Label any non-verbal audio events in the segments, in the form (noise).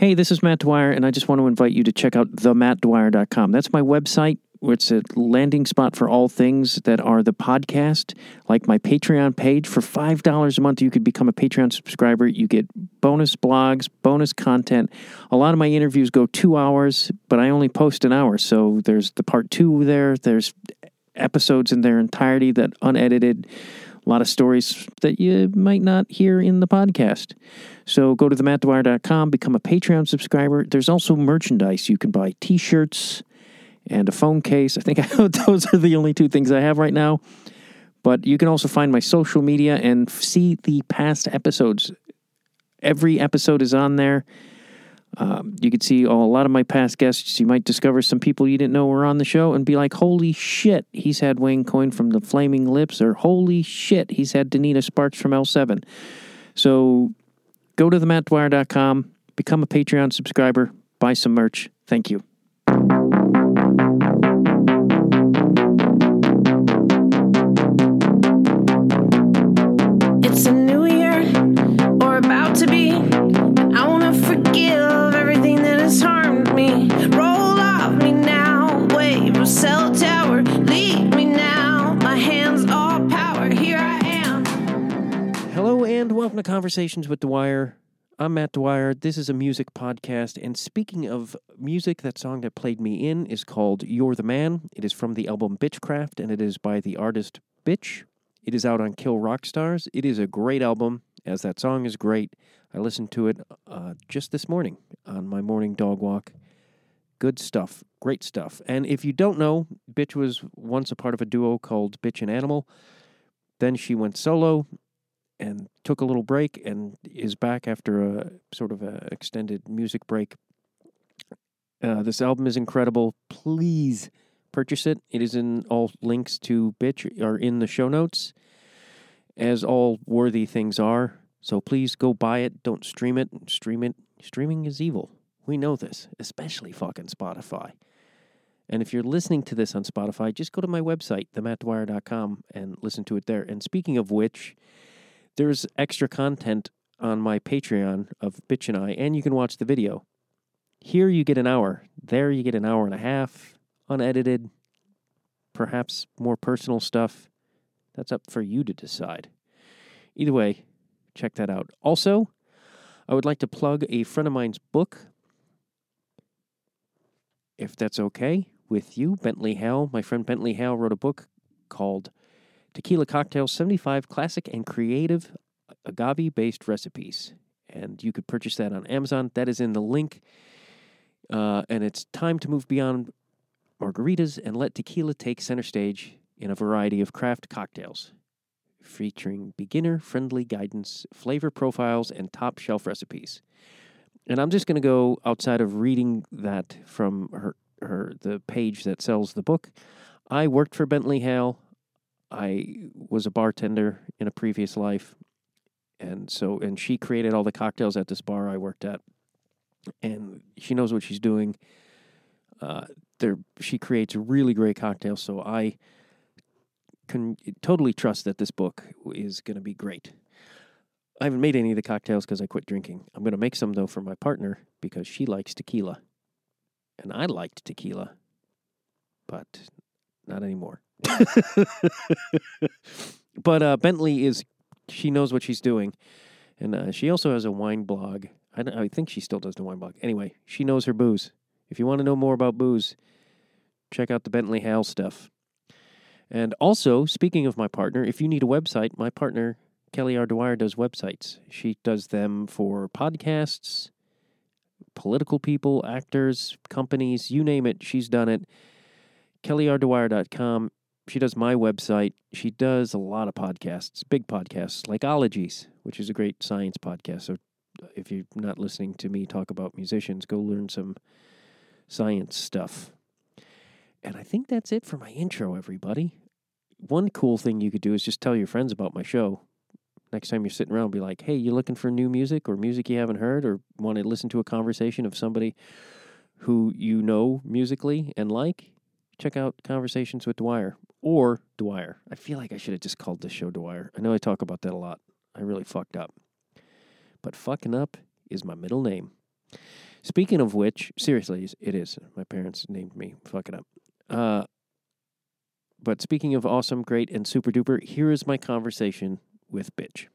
Hey, this is Matt Dwyer, and I just want to invite you to check out themattdwyer.com. That's my website. It's a landing spot for all things that are the podcast, like my Patreon page. For $5 a month, you could become a Patreon subscriber. You get bonus blogs, bonus content. A lot of my interviews go two hours, but I only post an hour. So there's the part two there. There's episodes in their entirety that unedited. A lot of stories that you might not hear in the podcast. So go to themattdwyer.com, become a Patreon subscriber. There's also merchandise. You can buy t shirts and a phone case. I think (laughs) those are the only two things I have right now. But you can also find my social media and see the past episodes. Every episode is on there. Um, you can see all, a lot of my past guests. You might discover some people you didn't know were on the show and be like, holy shit, he's had Wayne Coyne from the Flaming Lips, or holy shit, he's had Donita Sparks from L7. So go to themattdwyer.com, become a Patreon subscriber, buy some merch. Thank you. Welcome to Conversations with Dwyer. I'm Matt Dwyer. This is a music podcast. And speaking of music, that song that played me in is called You're the Man. It is from the album Bitchcraft and it is by the artist Bitch. It is out on Kill Rock Stars. It is a great album, as that song is great. I listened to it uh, just this morning on my morning dog walk. Good stuff. Great stuff. And if you don't know, Bitch was once a part of a duo called Bitch and Animal. Then she went solo and took a little break and is back after a sort of a extended music break. Uh, this album is incredible. Please purchase it. It is in all links to Bitch are in the show notes, as all worthy things are. So please go buy it. Don't stream it. Stream it. Streaming is evil. We know this, especially fucking Spotify. And if you're listening to this on Spotify, just go to my website, themattdwyer.com, and listen to it there. And speaking of which, there's extra content on my Patreon of Bitch and I, and you can watch the video. Here you get an hour. There you get an hour and a half, unedited, perhaps more personal stuff. That's up for you to decide. Either way, check that out. Also, I would like to plug a friend of mine's book, if that's okay with you. Bentley Hale, my friend Bentley Hale wrote a book called Tequila Cocktails 75 Classic and Creative Agave Based Recipes. And you could purchase that on Amazon. That is in the link. Uh, and it's time to move beyond margaritas and let tequila take center stage in a variety of craft cocktails, featuring beginner friendly guidance, flavor profiles, and top shelf recipes. And I'm just going to go outside of reading that from her, her the page that sells the book. I worked for Bentley Hale. I was a bartender in a previous life. And so, and she created all the cocktails at this bar I worked at. And she knows what she's doing. Uh, there, she creates really great cocktails. So I can totally trust that this book is going to be great. I haven't made any of the cocktails because I quit drinking. I'm going to make some though for my partner because she likes tequila. And I liked tequila, but not anymore. (laughs) but uh, Bentley is, she knows what she's doing. And uh, she also has a wine blog. I, I think she still does the wine blog. Anyway, she knows her booze. If you want to know more about booze, check out the Bentley Hale stuff. And also, speaking of my partner, if you need a website, my partner, Kelly R. Dwyer, does websites. She does them for podcasts, political people, actors, companies, you name it, she's done it. KellyRDwyer.com. She does my website. She does a lot of podcasts, big podcasts like Ologies, which is a great science podcast. So if you're not listening to me talk about musicians, go learn some science stuff. And I think that's it for my intro, everybody. One cool thing you could do is just tell your friends about my show. Next time you're sitting around, be like, hey, you're looking for new music or music you haven't heard or want to listen to a conversation of somebody who you know musically and like? Check out Conversations with Dwyer or Dwyer. I feel like I should have just called this show Dwyer. I know I talk about that a lot. I really fucked up. But fucking up is my middle name. Speaking of which, seriously, it is. My parents named me. Fuck it up. Uh, but speaking of awesome, great, and super duper, here is my conversation with Bitch.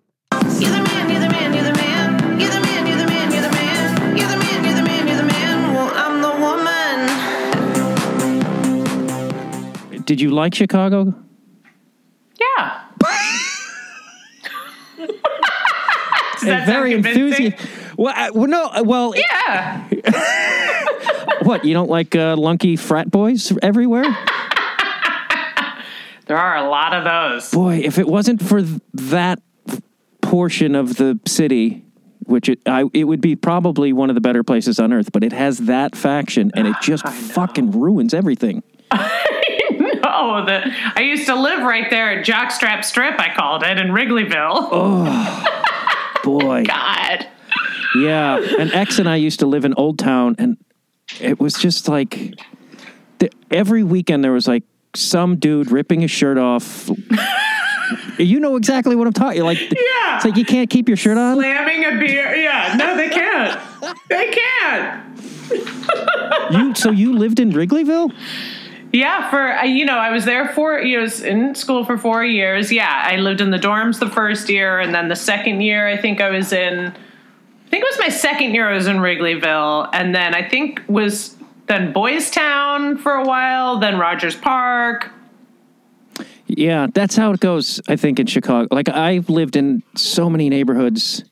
You're the man, you're the man, you're the man. You're the man, you're the man, you're the man. You're the man, you're the man, you're the man. Well, I'm Did you like Chicago? Yeah. (laughs) Does that sound very enthusiastic. Well, I, well, no, uh, well, Yeah. (laughs) what? You don't like uh, lunky frat boys everywhere? (laughs) There are a lot of those. Boy, if it wasn't for th- that portion of the city, which it, I, it would be probably one of the better places on earth, but it has that faction, and it (sighs) just fucking ruins everything. Oh, the I used to live right there at Jockstrap Strip, I called it, in Wrigleyville. Oh, boy, (laughs) God. yeah. And X and I used to live in Old Town, and it was just like the, every weekend there was like some dude ripping his shirt off. (laughs) you know exactly what I'm talking. You like, Yeah. it's like you can't keep your shirt on. Slamming a beer. Yeah, no, they can't. They can't. You so you lived in Wrigleyville? Yeah, for uh, you know, I was there four years in school for four years. Yeah, I lived in the dorms the first year, and then the second year, I think I was in. I think it was my second year. I was in Wrigleyville, and then I think was then Boys Town for a while, then Rogers Park. Yeah, that's how it goes. I think in Chicago. Like I've lived in so many neighborhoods.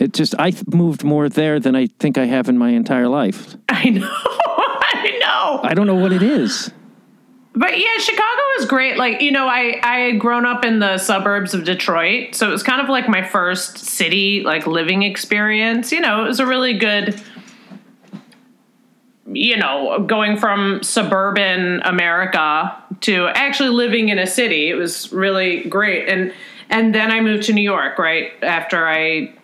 It just I moved more there than I think I have in my entire life. (laughs) I know, know. I don't know what it is. But yeah, Chicago is great. Like, you know, I, I had grown up in the suburbs of Detroit. So it was kind of like my first city, like living experience. You know, it was a really good, you know, going from suburban America to actually living in a city. It was really great. And, and then I moved to New York right after I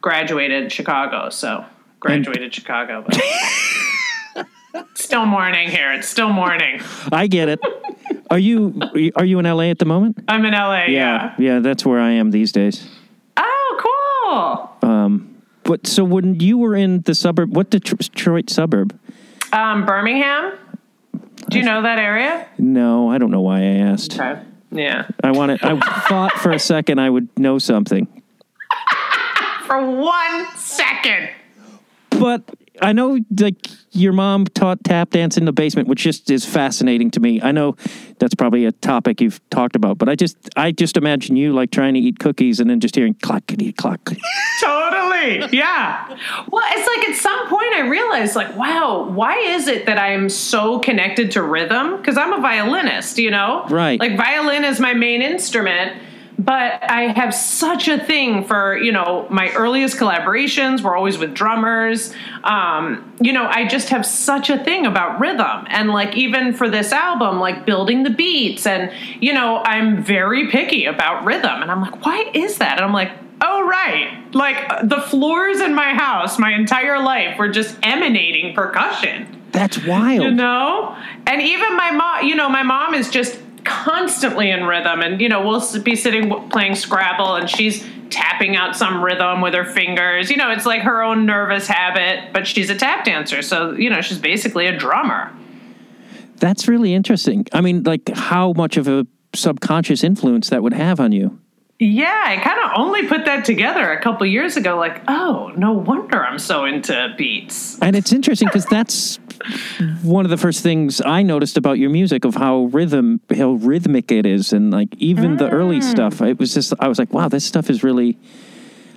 graduated Chicago. So graduated Chicago. But (laughs) still morning here. It's still morning. I get it. Are you are you in LA at the moment? I'm in LA. Yeah. Yeah, that's where I am these days. Oh, cool. Um, But so when you were in the suburb, what Detro- Detroit suburb? Um, Birmingham. Do you know that area? No, I don't know why I asked. Okay. Yeah. I wanted. I thought for a second I would know something, (laughs) For one second. but I know like your mom taught tap dance in the basement, which just is fascinating to me. I know that's probably a topic you've talked about, but I just I just imagine you like trying to eat cookies and then just hearing clackety clack. (laughs) Totally. Yeah. Well, it's like at some point I realized, like, wow, why is it that I'm so connected to rhythm? Because I'm a violinist, you know? Right. Like, violin is my main instrument. But I have such a thing for, you know, my earliest collaborations were always with drummers. Um, you know, I just have such a thing about rhythm. And like, even for this album, like building the beats, and, you know, I'm very picky about rhythm. And I'm like, why is that? And I'm like, oh, right. Like, the floors in my house, my entire life, were just emanating percussion That's wild. you know and even my mom you know my mom is just constantly in rhythm. And you know we'll be sitting playing scrabble and she's tapping out some rhythm with her fingers. You know it's like her own nervous habit but she's a tap dancer. So you know she's basically a drummer. That's really interesting. I mean, like how much of a subconscious influence that would have on you. yeah i kind of only put that together a couple years ago like oh no wonder i'm so into beats. And it's interesting because that's one of the first things I noticed about your music of how rhythm, how rhythmic it is, and like even the early mm. stuff. It was just I was like, wow, this stuff is really.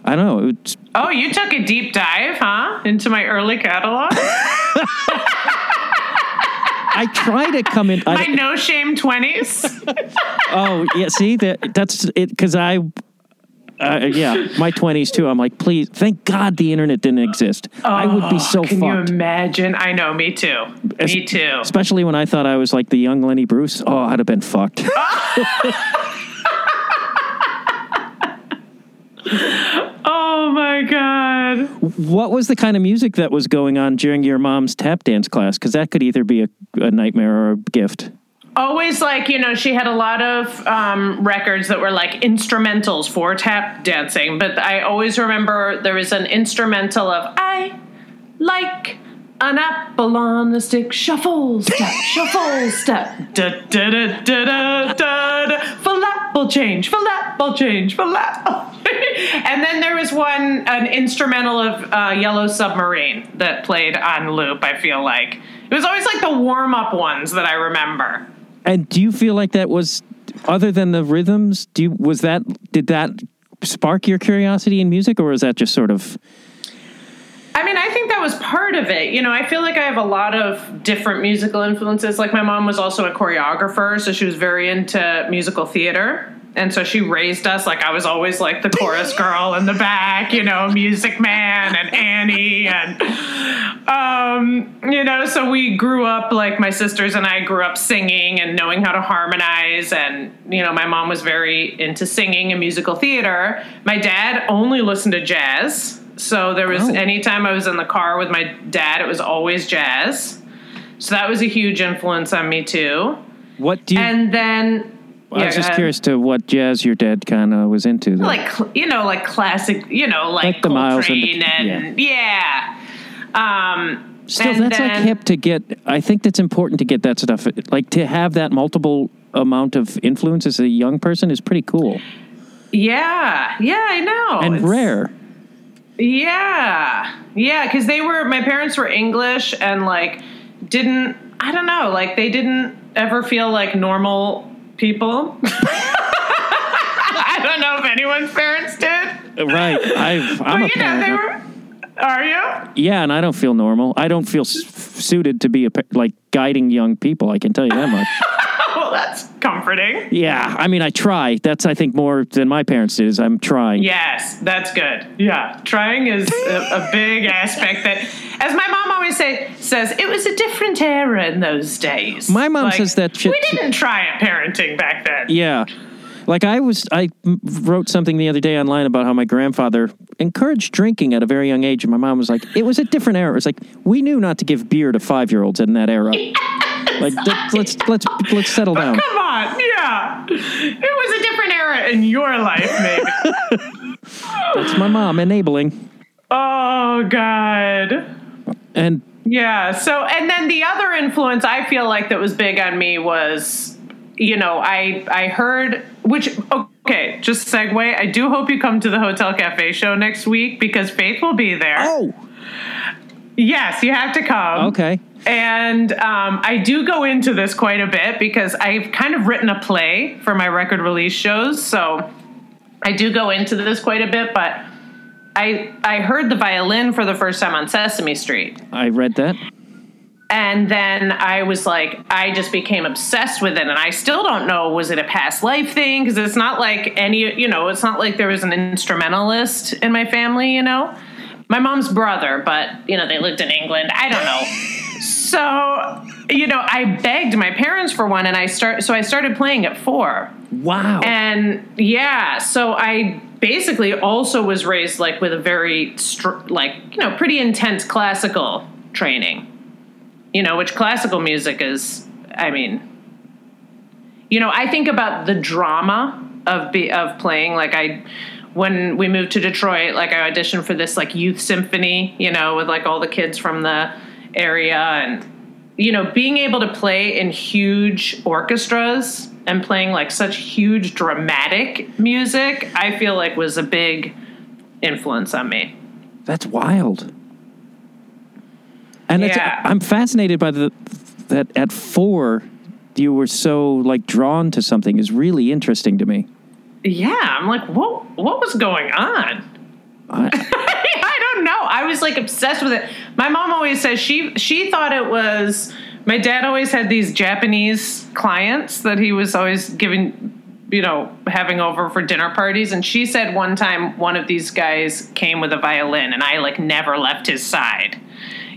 I don't know. It's, oh you took a deep dive huh into my early catalog (laughs) I try to come in. my I, no shame 20s (laughs) oh yeah, see that that's it because I. Uh, yeah, my (laughs) twenties too. I'm like, please, thank God the internet didn't exist. I would be so Oh, Can fucked. you imagine? I know, me too. Es- Me too. Especially when I thought I was like the young Lenny Bruce. Oh, I'd have been fucked. (laughs) Oh my god. what was the kind of music that was going on during your mom's tap dance class? Because that could either be a, a nightmare or a gift. Always like, you know, she had a lot of um, records that were like instrumentals for tap dancing, but I always remember there was an instrumental of I like an apple on a stick. Shuffle step, (laughs) shuffle step. Da da da da da da. da. Full apple change, full apple change, full apple. (laughs) and then there was one, an instrumental of uh, Yellow Submarine that played on loop. I feel like it was always like the warm up ones that I remember. And do you feel like that was other than the rhythms? Do you was that did that spark your curiosity in music, or was that just sort of? I mean, I think that was part of it. You know, I feel like I have a lot of different musical influences. Like my mom was also a choreographer, so she was very into musical theater. And so she raised us like I was always like the chorus girl in the back, you know, Music Man and Annie and um, you know, so we grew up like my sisters and I grew up singing and knowing how to harmonize and you know, my mom was very into singing and musical theater. My dad only listened to jazz. So there was Oh. anytime I was in the car with my dad, it was always jazz. So that was a huge influence on me too. What do you? And then I Yeah, was just curious to what jazz your dad kind of was into. though. like you know like classic you know like, Like the Miles and the- and yeah, um Still, and that's like then- hip to get. I think that's important to get that stuff. Like to have that multiple amount of influence as a young person is pretty cool yeah yeah i know and It's- rare. yeah yeah because they were my parents were english and like didn't i don't know like they didn't ever feel like normal people (laughs) i don't know if anyone's parents did Right. I've, I'm a but you know they parent. were are you Yeah, and I don't feel normal. I don't feel s- suited to be a like guiding young people. I can tell you that much. (laughs) well that's comforting yeah, I mean, I try. That's I think more than my parents did. Is I'm trying. Yes, that's good. Yeah, trying is a, a big aspect that, as my mom always say, says, it was a different era in those days. My mom says that shit We didn't try at parenting back then. Yeah. Like I was, I wrote something the other day online about how my grandfather encouraged drinking at a very young age, and my mom was like, "It was a different era." It's like we knew not to give beer to five year olds in that era. (laughs) Like let's let's let's settle down. Come on, yeah. It was a different era in your life, maybe. (laughs) That's my mom enabling, oh, God. and Yeah. So, and then the other influence I feel like that was big on me was, you know, I I heard which okay, just segue. I do hope you come to the Hotel Cafe show next week because Faith will be there. oh, Yes, you have to come. okay, And um, I do go into this quite a bit because I've kind of written a play for my record release shows. So I do go into this quite a bit, but I I heard the violin for the first time on Sesame Street. I read that. And then I was like, I just became obsessed with it. And I still don't know, was it a past life thing? Because it's not like any, you know, it's not like there was an instrumentalist in my family, you know? My mom's brother, but, you know, they lived in England. I don't know. (laughs) so, you know, I begged my parents for one and I start so I started playing at four. Wow. And yeah, so I basically also was raised like with a very str- like you know pretty intense classical training. You know, which classical music is. I mean, you know, I think about the drama of be of playing. Like I, when we moved to Detroit, like I auditioned for this like youth symphony. You know, with like all the kids from the area and you know, being able to play in huge orchestras and playing like such huge dramatic music, I feel like was a big influence on me. That's wild. And Yeah. I'm fascinated by the that at four you were so like drawn to something is really interesting to me. Yeah, I'm like, what what was going on? I, (laughs) I don't know. I was like obsessed with it. My mom always says she she thought it was my dad always had these Japanese clients that he was always giving you know having over for dinner parties and she said one time one of these guys came with a violin and I like never left his side.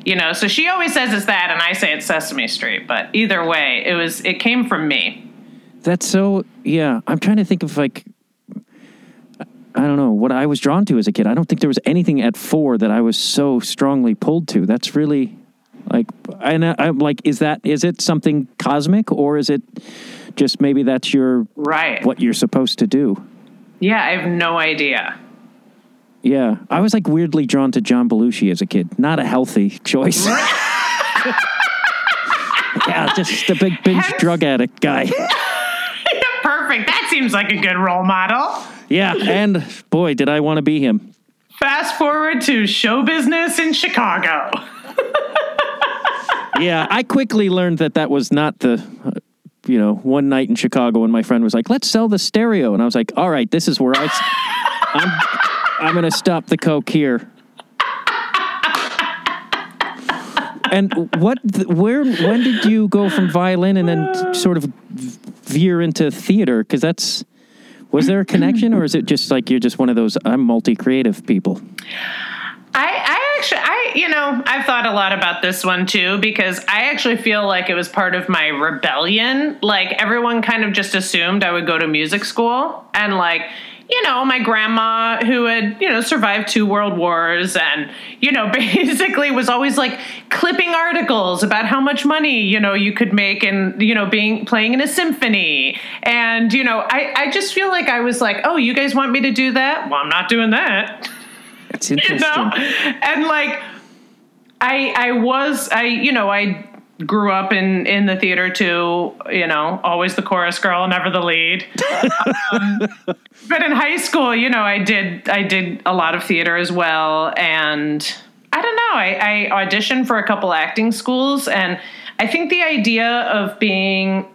You know, so she always says it's that and I say it's Sesame Street, but either way, it was it came from me. that's so yeah. I'm trying to think of like I don't know what I was drawn to as a kid. I don't think there was anything at four that I was so strongly pulled to. That's really like and I, I'm like, is that is it something cosmic or is it just maybe that's your Right. what you're supposed to do? Yeah, I have no idea. Yeah, I was like weirdly drawn to John Belushi as a kid. Not a healthy choice. (laughs) yeah, just a big binge Hence- drug addict guy. (laughs) Perfect. That seems like a good role model. Yeah, and boy, did I want to be him. Fast forward to show business in Chicago. (laughs) Yeah, I quickly learned that that was not the, uh, you know, one night in Chicago when my friend was like, "Let's sell the stereo," and I was like, "All right, this is where I, I'm, I'm going to stop the coke here." And what, where, when did you go from violin and then sort of veer into theater? Because that's, was there a connection, or is it just like you're just one of those I'm multi-creative people? I, I actually, I, you know, I've thought a lot about this one too because I actually feel like it was part of my rebellion. Like everyone kind of just assumed I would go to music school and like, you know, my grandma who had, you know, survived two world wars and, you know, (laughs) basically was always like clipping articles about how much money, you know, you could make and, you know, being playing in a symphony. And, you know, I, I just feel like I was like, oh, you guys want me to do that? Well, I'm not doing that It's (laughs) you interesting. know and like i i was i you know i grew up in in the theater too you know always the chorus girl never the lead. (laughs) Um, but in high school you know i did i did a lot of theater as well. And i don't know i i auditioned for a couple acting schools. And i think the idea of being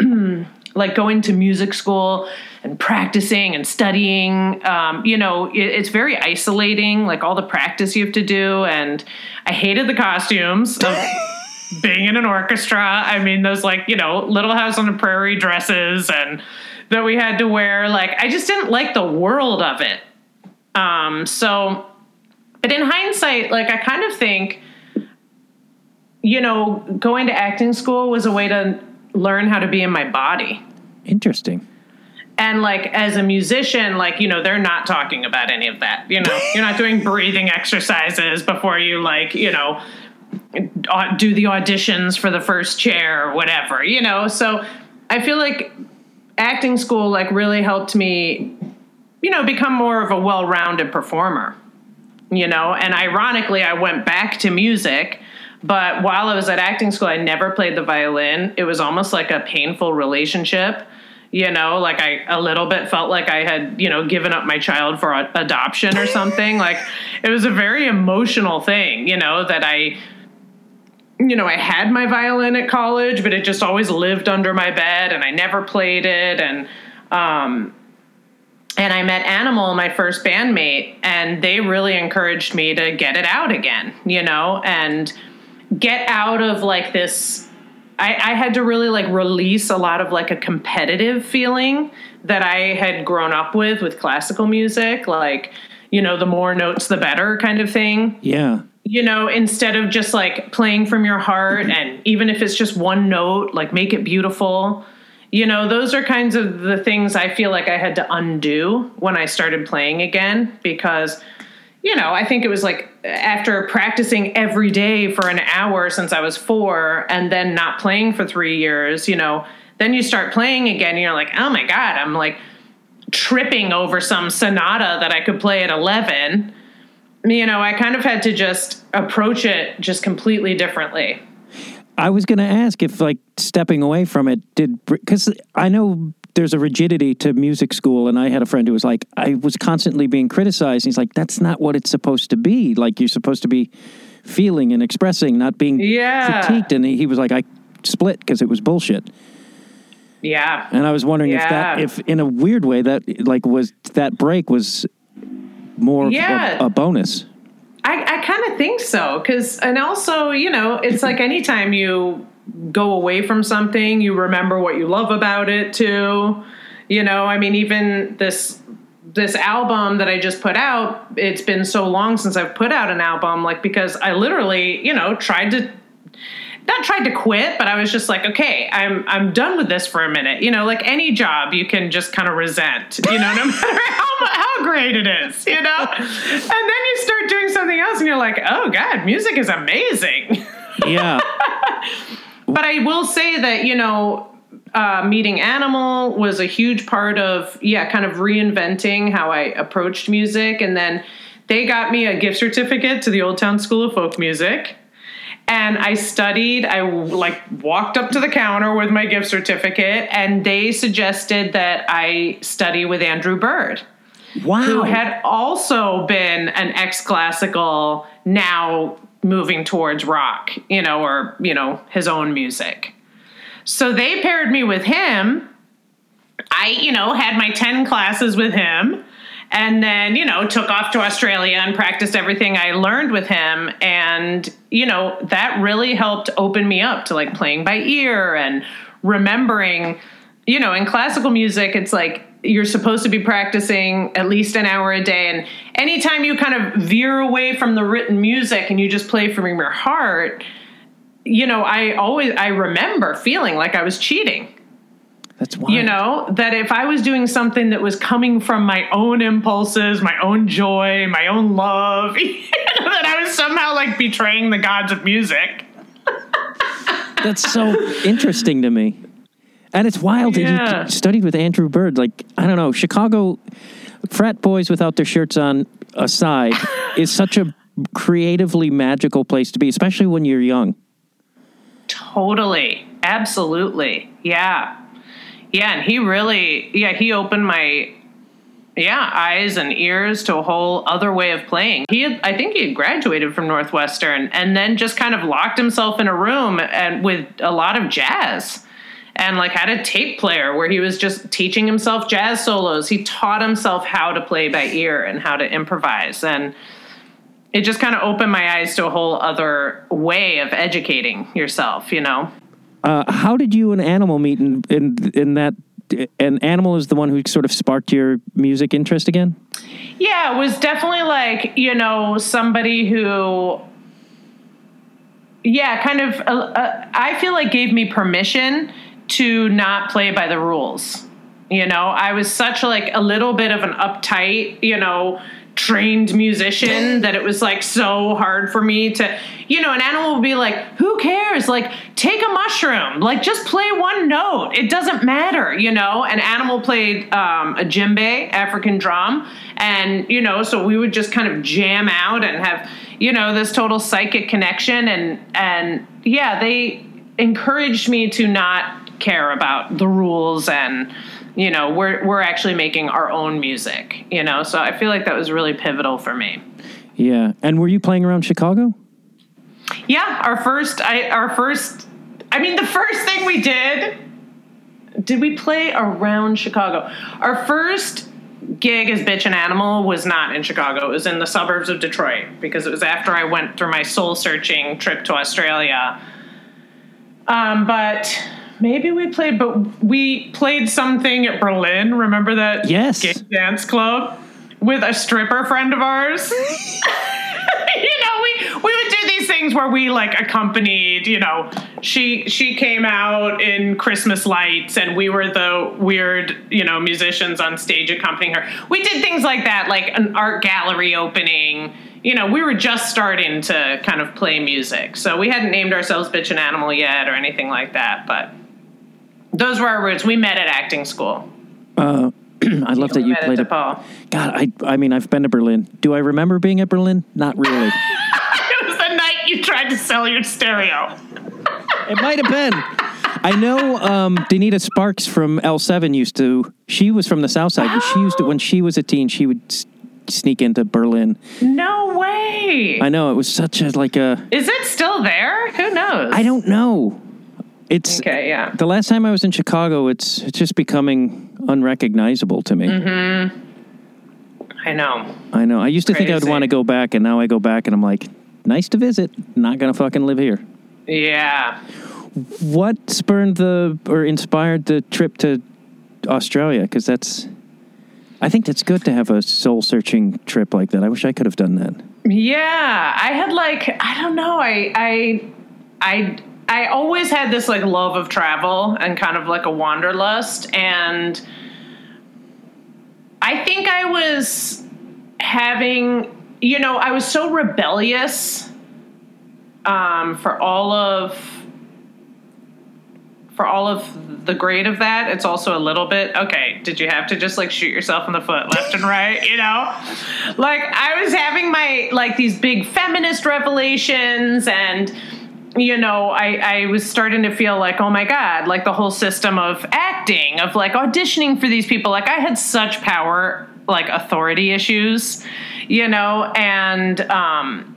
(clears throat) like going to music school and practicing and studying um, you know it, it's very isolating like all the practice you have to do. And i hated the costumes. of (laughs) being in an orchestra. I mean those like you know little house on the prairie dresses and that we had to wear. Like i just didn't like the world of it. Um, so but in hindsight like i kind of think you know going to acting school was a way to learn how to be in my body. Interesting. and like as a musician like you know they're not talking about any of that you know? (laughs) You're not doing breathing exercises before you like you know do the auditions for the first chair or whatever you know? So i feel like acting school like really helped me you know become more of a well-rounded performer you know? And ironically i went back to music but while i was at acting school i never played the violin. It was almost like a painful relationship you know? Like i a little bit felt like i had you know given up my child for a- adoption or something. Like it was a very emotional thing you know that i you know i had my violin at college but it just always lived under my bed and i never played it and um and I met Animal, my first bandmate, and they really encouraged me to get it out again, you know, and get out of like this. I, I had to really like release a lot of like a competitive feeling that I had grown up with with classical music, like, you know, the more notes, the better kind of thing Yeah. You know, instead of just like playing from your heart mm-hmm. and even if it's just one note, like make it beautiful. You know, those are kinds of the things I feel like I had to undo when I started playing again because you know, I think it was like after practicing every day for an hour since I was 4 and then not playing for 3 years, you know, then you start playing again and you're like, "Oh my god, I'm like tripping over some sonata that I could play at 11." You know, I kind of had to just approach it just completely differently. I was going to ask if, like, stepping away from it did, because I know there's a rigidity to music school, and I had a friend who was like, I was constantly being criticized. He's like, that's not what it's supposed to be. Like, you're supposed to be feeling and expressing, not being Yeah. critiqued. And he, he was like, I split because it was bullshit. Yeah. And I was wondering if that, if in a weird way, that like was that break was more Yeah. a, a bonus. I, I kind of think so. Cause, and also, you know, it's like anytime you go away from something, you remember what you love about it too. You know, I mean, even this this album that I just put out, it's been so long since I've put out an album, like because I literally, you know, tried to not tried to quit, but I was just like, okay, I'm I'm done with this for a minute. You know, like any job, you can just kind of resent. You know, no (laughs) matter how how great it is. You know, and then you start doing something else, and you're like, oh god, music is amazing. Yeah. (laughs) but I will say that you know. Uh, meeting Animal was a huge part of, yeah, kind of reinventing how I approached music. And then, they got me a gift certificate to the Old Town School of Folk Music. And I studied, I like walked up to the counter with my gift certificate, and they suggested that I study with Andrew Bird Wow. who had also been an ex classical, now moving towards rock, you know, or, you know, his own music. So they paired me with him. I, you know, had my 10 classes with him and then, you know, took off to Australia and practiced everything I learned with him. And, you know, that really helped open me up to like playing by ear and remembering, you know, in classical music, it's like you're supposed to be practicing at least an hour a day. And anytime you kind of veer away from the written music and you just play from your heart, you know, I always, I remember feeling like I was cheating That's wild. you know that if i was doing something that was coming from my own impulses my own joy my own love (laughs) that i was somehow like betraying the gods of music (laughs) That's so interesting to me. And it's wild that Yeah. you studied with Andrew Bird. Like, I don't know, Chicago frat boys without their shirts on aside (laughs) is such a creatively magical place to be, especially when you're young. totally absolutely yeah yeah and he really yeah he opened my yeah eyes and ears to a whole other way of playing. He had i think he had graduated from northwestern and then just kind of locked himself in a room and with a lot of jazz and like had a tape player where he was just teaching himself jazz solos. He taught himself how to play by ear and how to improvise. And it just kind of opened my eyes to a whole other way of educating yourself you know Uh, how did you and Animal meet in, in, in that? And Animal is the one who sort of sparked your music interest again? Yeah, it was definitely like, you know, somebody who, yeah, kind of, uh, uh, I feel like gave me permission to not play by the rules. You know, I was such like a little bit of an uptight, you know, trained musician (laughs) that it was like so hard for me to, you know, an animal would be like, who cares? Like, take a mushroom, like, just play one note. It doesn't matter, you know? An animal played um, a djembe, African drum. And, you know, so we would just kind of jam out and have, you know, this total psychic connection. And, and yeah, they encouraged me to not care about the rules and, you know we're we're actually making our own music you know? So i feel like that was really pivotal for me. Yeah. And were you playing around Chicago? yeah our first i our first i mean the first thing we did did we play around chicago? Our first gig as bitch and animal was not in chicago. It was in the suburbs of detroit because it was after i went through my soul searching trip to australia. Um, but maybe we played but we played something at berlin remember that Yes. gay dance club with a stripper friend of ours (laughs) you know, we we would do these things where we like accompanied. You know, she she came out in Christmas lights, and we were the weird, you know, musicians on stage accompanying her. We did things like that, like an art gallery opening. You know, we were just starting to kind of play music, so we hadn't named ourselves Bitch and Animal yet or anything like that. But those were our roots. We met at acting school. (clears throat) I love that you at played a DePaul. God, I I mean I've been to Berlin. Do I remember being at Berlin? Not really. (laughs) It was the night you tried to sell your stereo. it might have been. I know um, Donita Sparks from L7 used to. She was from the South Side. but She used to when she was a teen. She would s- sneak into Berlin. No way. I know it was such a like a. Is it still there? Who knows? I don't know. It's Okay, yeah. the last time I was in Chicago. It's it's just becoming unrecognizable to me. Mm-hmm. I know. I know. I used to think I would want to go back, and now I go back, and I'm like, nice to visit. Not gonna fucking live here. Yeah. What spurred the or inspired the trip to Australia? Because that's, I think that's good to have a soul searching trip like that. I wish I could have done that. Yeah. I had like I don't know. I I I I always had this like love of travel and kind of like a wanderlust and I think I was having you know, I was so rebellious um for all of for all of the grade of that, it's also a little bit okay. Did you have to just like shoot yourself in the foot left and right? You know, like I was having my like these big feminist revelations and you know, I, I was starting to feel like, oh my God, like the whole system of acting, of like auditioning for these people. Like I had such power, like authority issues, you know, and um,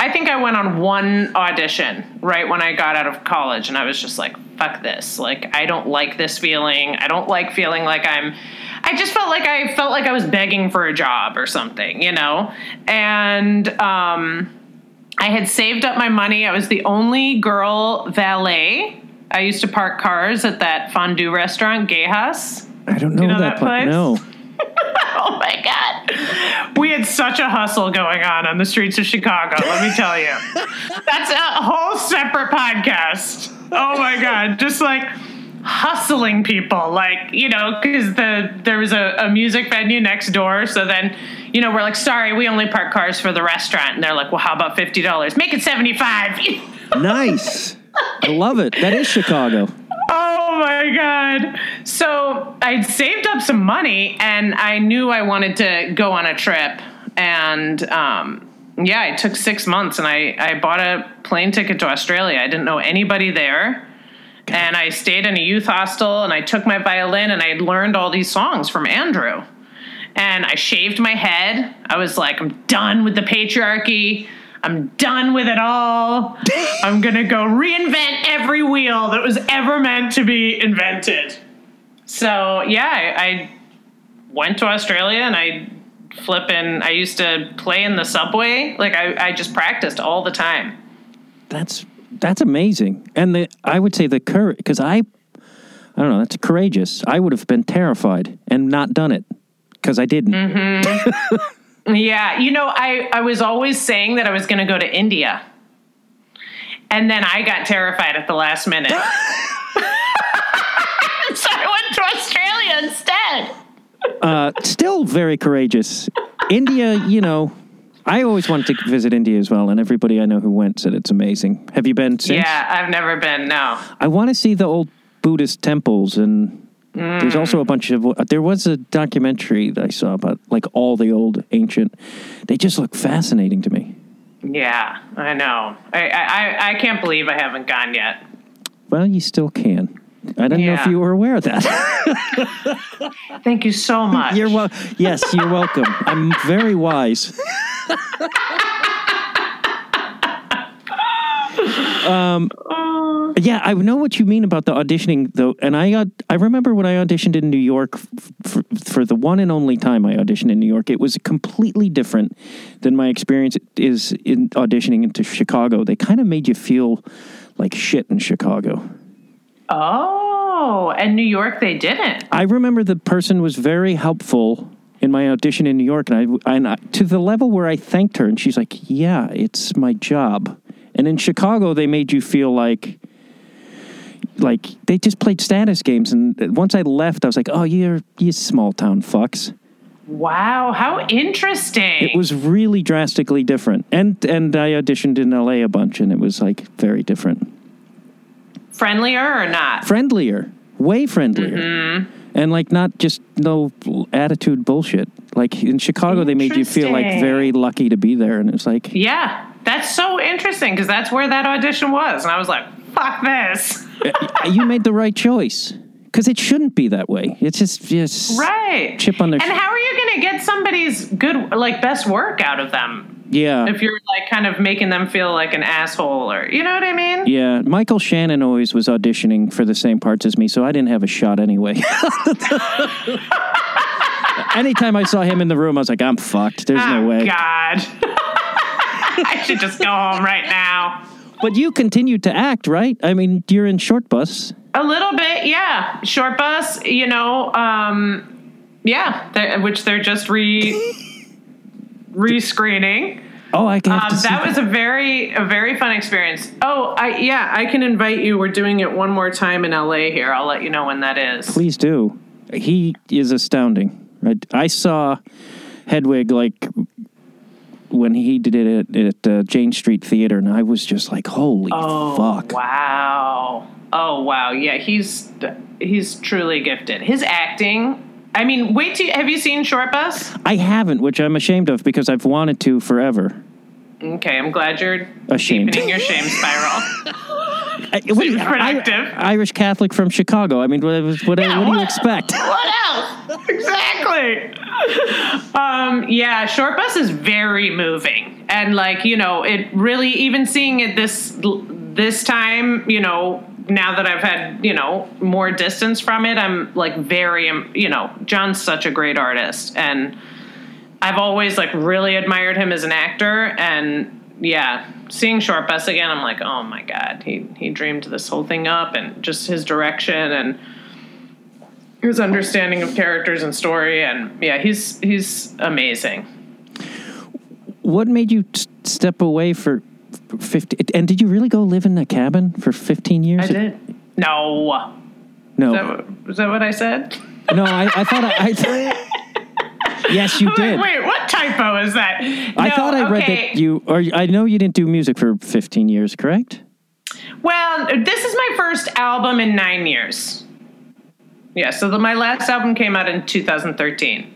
I think I went on one audition right when I got out of college, and I was just like, fuck this. Like, I don't like this feeling. I don't like feeling like I'm. I just felt like I felt like I was begging for a job or something, you know? And, um, I had saved up my money. I was the only girl valet. I used to park cars at that fondue restaurant, Gejas. I don't know, know that, that pla- place? No. (laughs) Oh my God. We had such a hustle going on on the streets of Chicago, let me tell you. (laughs) That's a whole separate podcast. Oh my God. Just like hustling people, like, you know, because the there was a, a music venue next door. So then, you know, we're like, sorry, we only park cars for the restaurant. And they're like, well, how about $50? Make it 75 (laughs) nice. I love it. That is Chicago. Oh my god. So I'd saved up some money and I knew I wanted to go on a trip. And um, yeah, it took six months and I, I bought a plane ticket to Australia. I didn't know anybody there. And I stayed in a youth hostel and I took my violin and I had learned all these songs from Andrew. And I shaved my head. I was like, I'm done with the patriarchy. I'm done with it all. (laughs) I'm going to go reinvent every wheel that was ever meant to be invented. So, yeah, I, I went to Australia and I flip in. I used to play in the subway. Like, I, I just practiced all the time. That's that's amazing. And the I would say the courage because I I don't know, that's courageous. I would have been terrified and not done it because I didn't. (laughs) Yeah, you know, I, I was always saying that I was going to go to India. And then I got terrified at the last minute. (laughs) (laughs) so I went to Australia instead. Uh, still very courageous. India, you know, I always wanted to visit India as well, and everybody I know who went said it's amazing. Have you been since? Yeah, I've never been, no. I want to see the old Buddhist temples, and there's also a bunch of. There was a documentary that I saw about like all the old ancient. They just look fascinating to me. Yeah, I know. I, I, I can't believe I haven't gone yet. Well, you still can. I don't know if you were aware of that. (laughs) Thank you so much. you're well. Yes, you're welcome. I'm very wise. um, yeah, I know what you mean about the auditioning, though. And I, uh, I remember when I auditioned in New York for, for the one and only time I auditioned in New York. It was completely different than my experience is in auditioning into Chicago. They kind of made you feel like shit in Chicago. Oh, and New York, they didn't. I remember the person was very helpful in my audition in New York, and I, and I to the level where I thanked her, and she's like, "Yeah, it's my job." And in Chicago, they made you feel like, like they just played status games. And once I left, I was like, "Oh, you're you small town fucks." Wow, how interesting. It was really drastically different. And and I auditioned in L.A. a bunch, and it was like very different, friendlier or not? friendlier, way friendlier. Mm-hmm. And like not just no attitude bullshit. Like in Chicago, they made you feel like very lucky to be there, and it's like Yeah, that's so interesting because that's where that audition was. And I was like, fuck this. Uh, you made the right choice because it shouldn't be that way. It's just just Right. Chip on their And sh- how are you going to get somebody's good, like, best work out of them yeah if you're, like, kind of making them feel like an asshole or, you know what I mean? yeah. Michael Shannon always was auditioning for the same parts as me, so I didn't have a shot anyway. (laughs) Anytime I saw him in the room, I was like, I'm fucked. There's oh, no way. God. (laughs) I should just go home right now. But you continued to act, right? I mean, you're in Short Bus. A little bit, yeah. Short bus, you know, um, yeah, they're- which they're just re rescreening. Oh, I can Um, that was a very a very fun experience. Oh, I yeah, I can invite you. We're doing it one more time in LA here. I'll let you know when that is. Please do. He is astounding. I, I saw Hedwig like when he did it at uh, Jane Street Theater, and I was just like, "Holy Oh, fuck!" wow. oh wow, yeah, he's he's truly gifted. His acting. I mean, wait till have you seen Short Bus? I haven't, which I'm ashamed of because I've wanted to forever. Okay, I'm glad you're Ashamed. deepening your shame spiral. (laughs) I, (laughs) what, productive. I- Irish Catholic from Chicago. I mean, what, what, Yeah, what do you expect? (laughs) what else? exactly. Um, yeah, Short Bus is very moving, and like you know, it really even seeing it this this time, you know, now that I've had you know more distance from it, I'm like very um, you know, John's such a great artist, and I've always like really admired him as an actor, and yeah. Seeing Shortbus again, I'm like, oh my god, he he dreamed this whole thing up, and just his direction and his understanding of characters and story and yeah he's he's amazing What made you s- step away for 50? And did you really go live in a cabin for 15 years? i did no No. is that, what- is that what i said no, I, I thought I. I (laughs) th- yes, you I'm did. like, wait what typo is that I No, thought I read that you, or I know you didn't do music for 15 years, correct? well this is my first album in nine years yeah so the, my last album came out in 2013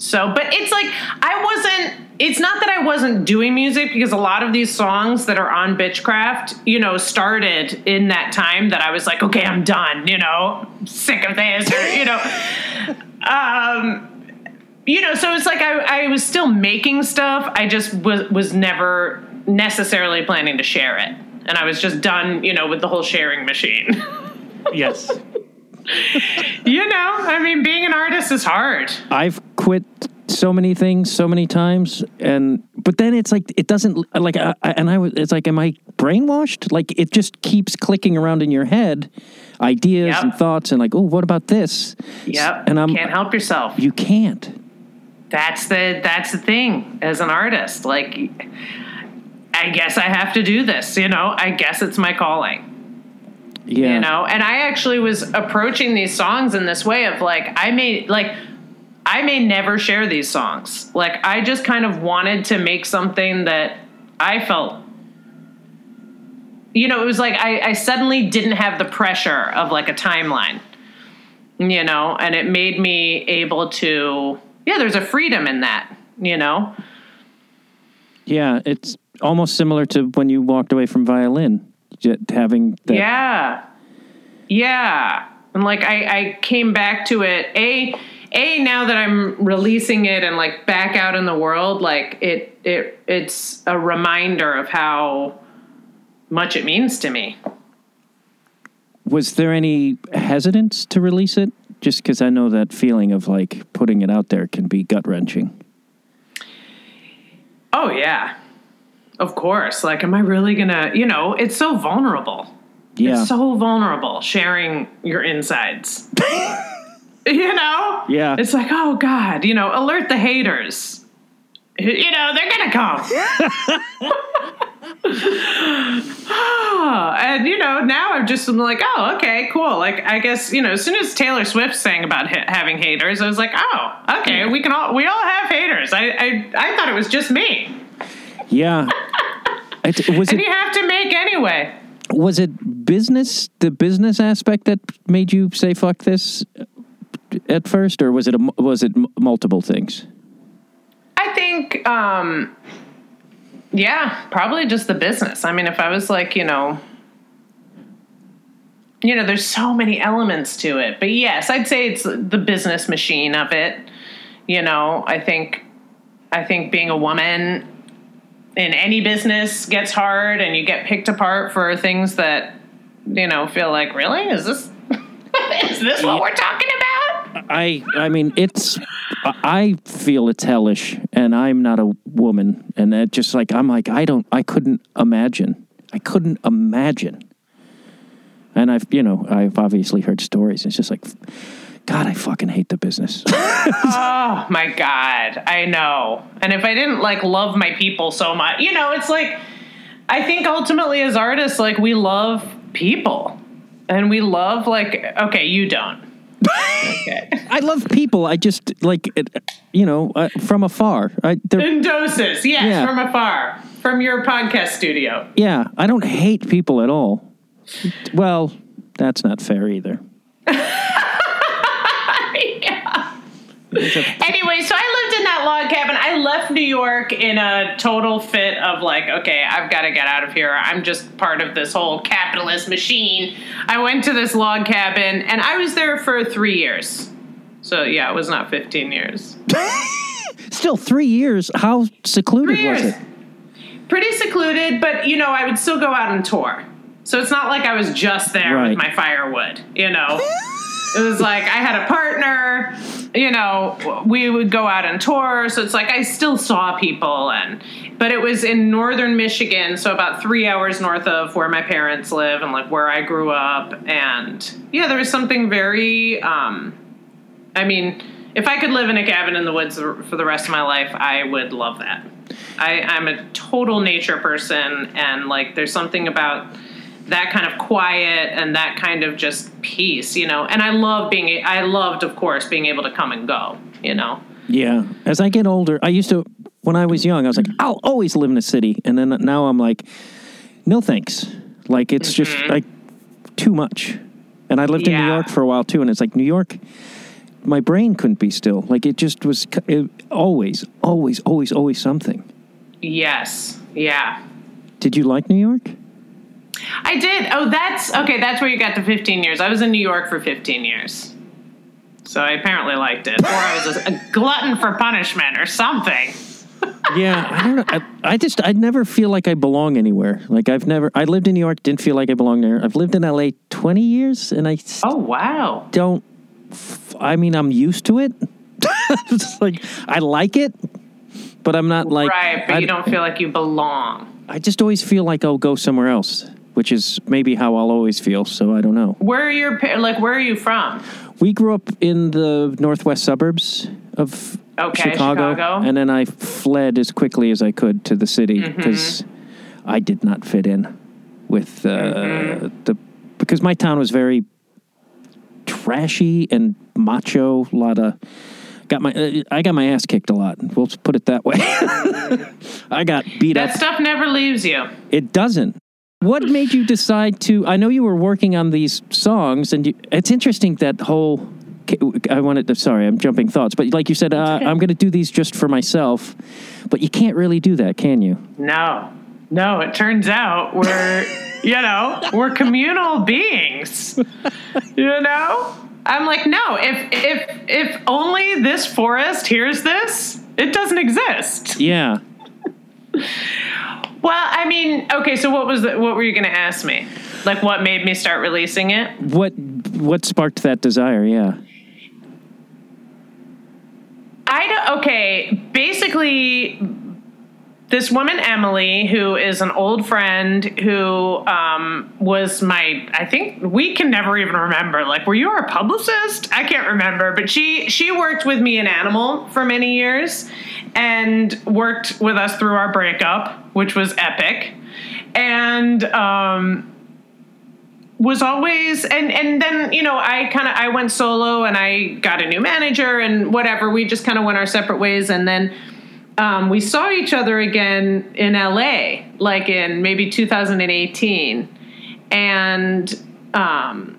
so but it's like i wasn't it's not that i wasn't doing music because a lot of these songs that are on bitchcraft you know started in that time that i was like okay i'm done you know? Sick of this or you know? (laughs) Um you know so it's like I, I was still making stuff i just was was never necessarily planning to share it. And i was just done you know with the whole sharing machine. (laughs) Yes. You know i mean being an artist is hard. I've quit so many things so many times and but then it's like it doesn't like I, I- and i was it's like am i brainwashed? Like it just keeps clicking around in your head ideas Yep. and thoughts and like oh what about this? Yep. And i'm can't help yourself. you can't. That's the that's the thing as an artist. Like i guess i have to do this you know? I guess it's my calling yeah. you know? And i actually was approaching these songs in this way of like i may like i may never share these songs. Like i just kind of wanted to make something that i felt you know it was like i, I suddenly didn't have the pressure of like a timeline you know? And it made me able to yeah there's a freedom in that you know? Yeah it's almost similar to when you walked away from violin having that Yeah. Yeah. And like I, I came back to it. A A now that I'm releasing it and like back out in the world, like it it it's a reminder of how much it means to me. was there any hesitance to release it just because i know that feeling of like putting it out there can be gut-wrenching Oh yeah. Of course. Like am I really gonna you know, it's so vulnerable. yeah It's so vulnerable sharing your insides. (laughs) you know? Yeah. It's like, oh God, you know, alert the haters. You know, they're gonna come. Ah, (laughs) and you know, now I'm just I'm like, oh, okay, cool. Like, I guess you know, as soon as Taylor Swift sang about ha- having haters, I was like, oh, okay, we can all we all have haters. I I, I thought it was just me, yeah it, was and it you have to make anyway. was it business the business aspect that made you say fuck this at first or was it a, was it m- multiple things I think, um, yeah, probably just the business. I mean, if I was like, you know, you know, there's so many elements to it, but yes, I'd say it's the business machine of it. You know, I think, I think being a woman in any business gets hard, and you get picked apart for things that, you know, feel like, really, is this, (laughs) is this what we're talking about? i i mean it's i feel it's hellish and i'm not a woman. And that just like i'm like i don't i couldn't imagine i couldn't imagine. And i've you know i've obviously heard stories. It's just like god i fucking hate the business (laughs) Oh my god, I know. And if I didn't like love my people so much, you know, it's like I think ultimately as artists like we love people. And we love like okay, you don't. Okay. (laughs) i love people i just like it, you know uh, from afar i doses, yes, Yeah. from afar, from your podcast studio. Yeah, I don't hate people at all. Well, That's not fair either. (laughs) Anyway, so I lived in that log cabin. I left New York in a total fit of like, okay, I've got to get out of here. I'm just part of this whole capitalist machine. I went to this log cabin and I was there for three years. So yeah, it was not 15 years. (laughs) Still three years. How secluded Three was it? Pretty secluded, but you know, I would still go out and tour. So it's not like I was just there Right. with my firewood, you know. (laughs) it was like I had a partner, you know, we would go out and tour, so it's like I still saw people and but it was in northern Michigan, so about 3 hours north of where my parents live and like where I grew up and yeah, there was something very um I mean, if I could live in a cabin in the woods for the rest of my life, I would love that. I, I'm a total nature person, and like, there's something about that kind of quiet and that kind of just peace, you know. And I love being, I loved, of course, being able to come and go, you know. Yeah. As I get older, I used to, when I was young, I was like, I'll always live in a city. And then now I'm like, no thanks. Like, it's just like too much. And I lived in New Mm-hmm. York for a while too. And it's like, New York, my brain couldn't be still. Like, it just was it, always, always, always, always something. Yes, yeah. Did you like New York? I did. Oh, that's okay. That's where you got the 15 years. I was in New York for 15 years. So I apparently liked it. Or I was a, a glutton for punishment or something. (laughs) Yeah, I don't know. I, I just I never feel like I belong anywhere. Like I've never I lived in New York, didn't feel like I belonged there. I've lived in LA 20 years and I Oh, wow. don't f- I mean I'm used to it. (laughs) like I like it, but I'm not like right, but I, you don't feel like you belong. I just always feel like I'll go somewhere else, which is maybe how I'll always feel, so I don't know. Where are your pa- like? Where are you from? We grew up in the northwest suburbs of Okay, Chicago, Chicago. and then I fled as quickly as I could to the city Mm-hmm. because I did not fit in with uh, Mm-hmm. the because my town was very trashy and macho. A lot of got my uh, I got my ass kicked a lot. We'll put it that way. (laughs) I got beat That up. That stuff never leaves you. It doesn't. What made you decide to? I know you were working on these songs, and you, it's interesting that whole. I wanted to. Sorry, I'm jumping thoughts, but like you said, uh, I'm going to do these just for myself. But you can't really do that, can you? No, no. It turns out we're, (laughs) you know, we're communal beings. You know, I'm like, no. If if if only this forest hears this, it doesn't exist. Yeah. (laughs) Well, I mean, okay. So what was the, what were you going to ask me? Like, what made me start releasing it? What What sparked that desire? Yeah. I don't, okay, basically, this woman, Emily, who is an old friend who um, was my, I think we can never even remember. Like, were you our publicist? I can't remember, but she she worked with me in Animal for many years and worked with us through our breakup, which was epic. And um, was always and and then you know i kind of i went solo and i got a new manager and whatever. We just kind of went our separate ways. And then um, we saw each other again in la like in maybe 2018 and um,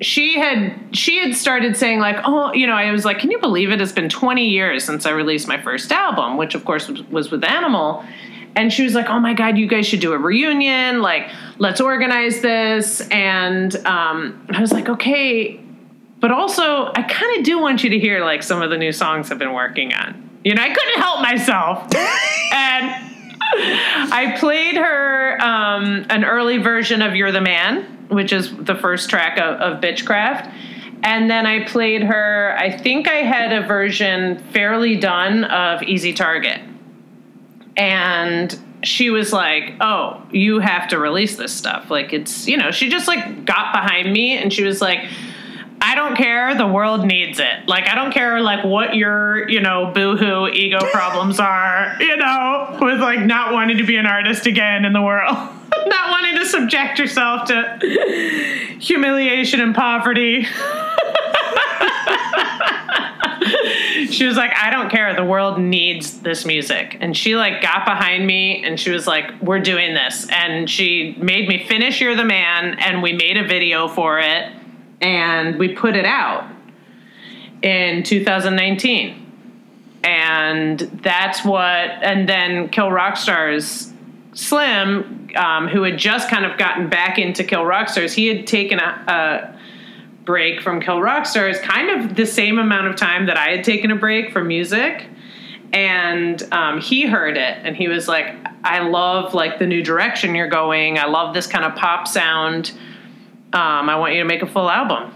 she had she had started saying like oh you know i was like can you believe it? It's been 20 years since i released my first album which of course was, was with animal and she was like oh my god you guys should do a reunion. Like let's organize this. And um, i was like okay. But also i kind of do want you to hear like some of the new songs i've been working on. You know i couldn't help myself. (laughs) And I played her um, an early version of You're the Man, which is the first track of, of Bitchcraft. And then I played her, I think I had a version fairly done of Easy Target. And she was like, Oh, you have to release this stuff. Like, it's, you know, she just like got behind me and she was like, I don't care. The world needs it. Like, I don't care, like, what your, you know, boohoo ego (laughs) problems are, you know, with like not wanting to be an artist again in the world, (laughs) not wanting to subject yourself to (laughs) she was like, I don't care. The world needs this music. And she like got behind me and she was like, We're doing this. And she made me finish You're the Man and we made a video for it and we put it out in 2019. And that's what and then Kill Rock Stars Slim, um, who had just kind of gotten back into Kill Rock Stars, he had taken a, a break from Kill Rock Stars, kind of the same amount of time that I had taken a break from music. And um, he heard it and he was like, I love like the new direction you're going. I love this kind of pop sound. Um, I want you to make a full album.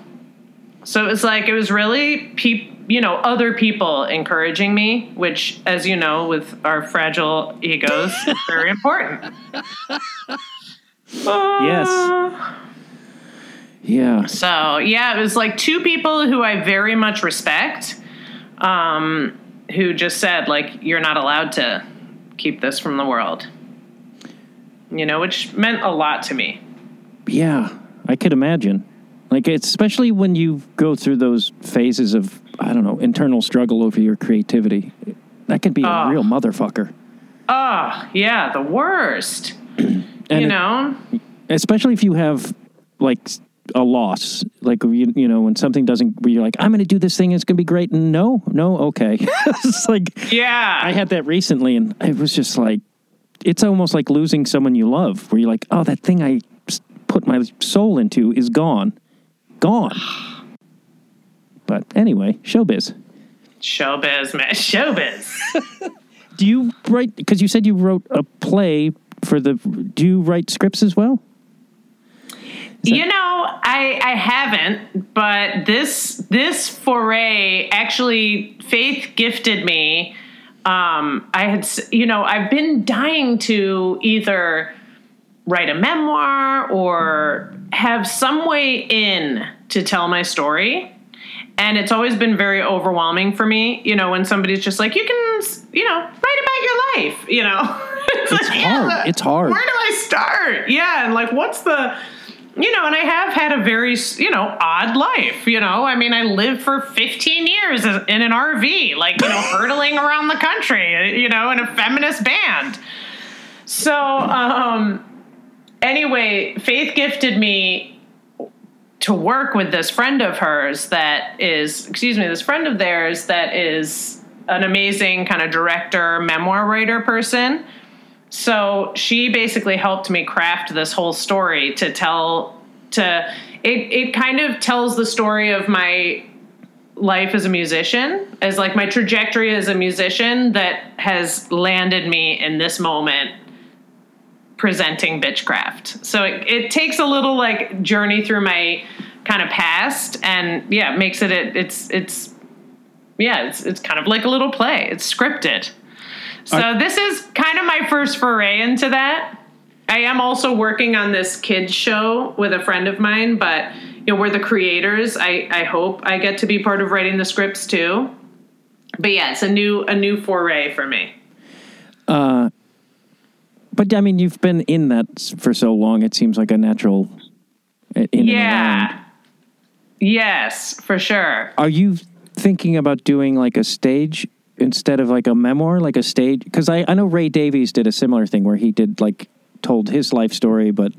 So it was like, it was really peop- you know, other people encouraging me, which, as you know, with our fragile egos, is very important. Yes. Yeah. So yeah, it was like two people who I very much respect, um, who just said like, "You're not allowed to keep this from the world," you know, which meant a lot to me. Yeah, I could imagine. Like, it's, especially when you go through those phases of, I don't know, internal struggle over your creativity. That can be a Oh. real motherfucker. Oh yeah, the worst. (clears throat) You it- know, especially if you have like a loss, like you, you know, when something doesn't, where you're like, I'm going to do this thing, it's going to be great. And no, no, okay. (laughs) it's like, yeah. I had that recently, and it was just like, it's almost like losing someone you love, where you're like, oh, that thing I put my soul into is gone. Gone. (sighs) But anyway, showbiz. showbiz, man, (laughs) showbiz. (laughs) Do you write, because you said you wrote a play for the, do you write scripts as well? You know, I I haven't, but this this foray actually Faith gifted me. Um, I had you know I've been dying to either write a memoir or have some way in to tell my story. And it's always been very overwhelming for me, you know, when somebody's just like, you can, you know, write about your life, you know. (laughs) it's It's hard. It's hard. Where do I start? Yeah. And like, what's the, you know, and I have had a very, you know, odd life, you know. I mean, I lived for 15 years in an RV, like, you know, (laughs) hurtling around the country, you know, in a feminist band. So, um, anyway, Faith gifted me to work with this friend of hers that is, excuse me, this friend of theirs that is an amazing kind of director, memoir writer person. So she basically helped me craft this whole story to tell to it it kind of tells the story of my life as a musician, as like my trajectory as a musician that has landed me in this moment presenting bitchcraft. So it, it takes a little like journey through my kind of past and yeah, makes it, it it's it's yeah, it's it's kind of like a little play. It's scripted. So this is kind of my first foray into that. I am also working on this kids show with a friend of mine, but you know, we're the creators. I, I hope I get to be part of writing the scripts too. But yeah, it's a new a new foray for me. Uh, but I mean, you've been in that for so long, it seems like a natural. uh, In. Yeah. Yes, for sure. Are you thinking about doing like a stage instead of like a memoir, like a stage? Because I, I know Ray Davies did a similar thing where he did like told his life story, but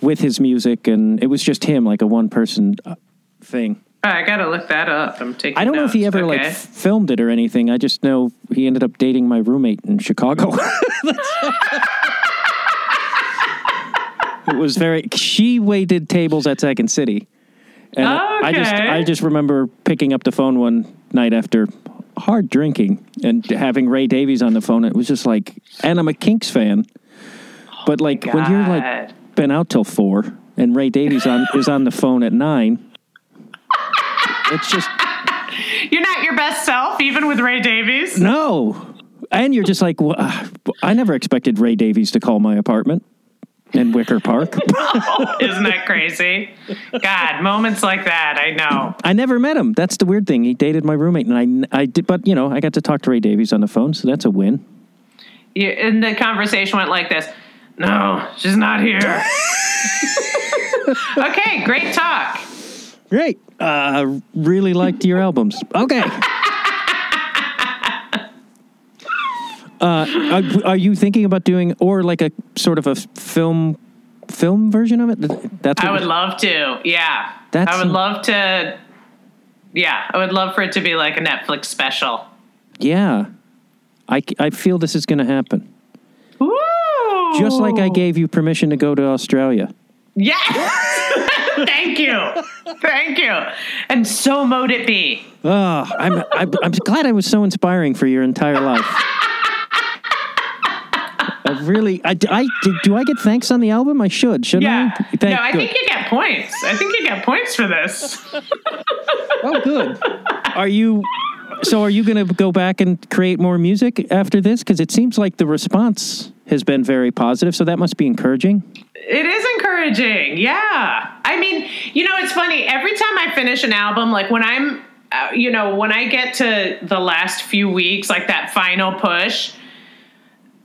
with his music, and it was just him, like a one person uh, thing. I gotta look that up. I'm taking. I don't know if he notes. ever like Okay. f- filmed it or anything. I just know he ended up dating my roommate in Chicago. (laughs) it was very. She waited tables at Second City, and I just I just remember picking up the phone one night after hard drinking and having Ray Davies on the phone. It was just like, and I'm a Kinks fan, but like when you're like been out till four and Ray Davies on is on the phone at nine. It's just You're not your best self, even with Ray Davies. No. And you're just like, well, I never expected Ray Davies to call my apartment in Wicker Park. (laughs) Isn't that crazy? God, moments like that, I know. I never met him. That's the weird thing. He dated my roommate, and I, I did, but you know, I got to talk to Ray Davies on the phone, so that's a win. You, and the conversation went like this No, she's not here. (laughs) okay, great talk. Great. Uh, really liked your albums. Okay. Uh, are, are you thinking about doing or like a sort of a film film version of it? That's I would love to. Yeah. That's- I would love to. Yeah, I would love for it to be like a Netflix special. Yeah, I, I feel this is going to happen. Just like I gave you permission to go to Australia. Yes. (laughs) Thank you. Thank you. And so mote it be. Oh, I'm, I'm I'm glad I was so inspiring for your entire life. (laughs) I really, I, I did, do I get thanks on the album? I should, shouldn't Yeah. I? Thank- no, I good. think you get points. I think you get points for this. (laughs) Oh, good. Are you? So, are you going to go back and create more music after this? Because it seems like the response has been very positive. So that must be encouraging. It is encouraging. Yeah. I mean, you know, it's funny. Every time I finish an album, like when I'm, uh, you know, when I get to the last few weeks, like that final push,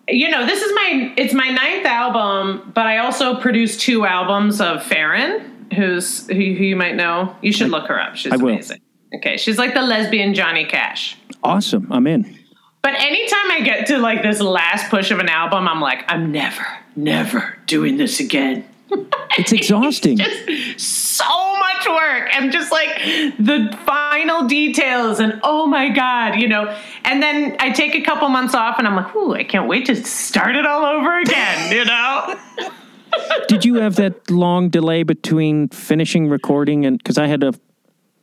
you know, this is my, it's my ninth album, but I also produced two albums of Farron, who's, who, who you might know. You should look her up. She's I will. amazing. Okay. She's like the lesbian Johnny Cash. Awesome. I'm in. But anytime I get to like this last push of an album, I'm like, I'm never, never doing this again. (laughs) It's exhausting. just so much work and just like the final details and oh my god you know and then i take a couple months off and i'm like ooh i can't wait to start it all over again you know (laughs) (laughs) Did you have that long delay between finishing recording and because I had a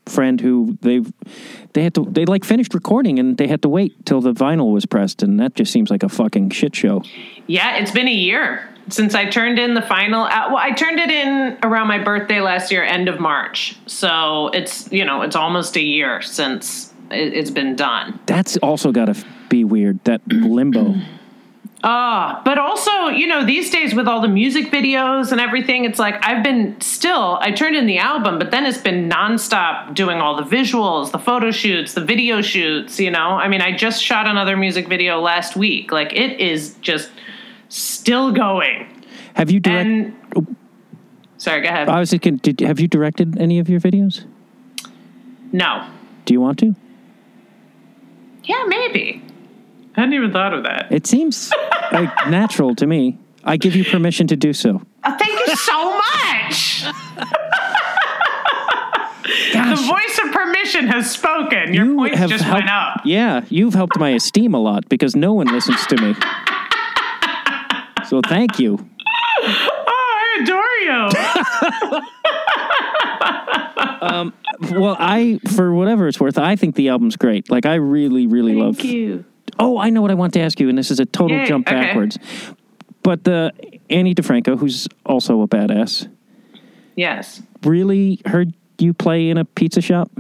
friend who they they had to they like finished recording and they had to wait till the vinyl was pressed and that just seems like a fucking shit show. yeah it's been a year since i turned in the final well i turned it in around my birthday last year end of march so it's you know it's almost a year since it- it's been done That's also got to be weird. That limbo. (clears throat) Ah, but also, you know, these days with all the music videos and everything, it's like I've been still, I turned in the album, but then it's been nonstop doing all the visuals, the photo shoots, the video shoots, you know? I mean, I just shot another music video last week. Like, it is just still going. Have you directed? And, oh. sorry, go ahead. I was thinking, did have you directed any of your videos? no. Do you want to? Yeah, maybe. I hadn't even thought of that. It seems like (laughs) natural to me. I give you permission to do so. Oh, thank you so much. the voice of permission has spoken. Your you points just helped, went up. Yeah, you've helped my esteem a lot because no one listens to me. (laughs) So thank you. Oh, I adore you. (laughs) (laughs) um, Well, I for whatever it's worth, I think the album's great. Like I really, really love. Thank you. Oh, I know what I want to ask you, and this is a total Yay, jump okay. backwards. But the Ani DiFranco, who's also a badass, Yes. really heard you play in a pizza shop,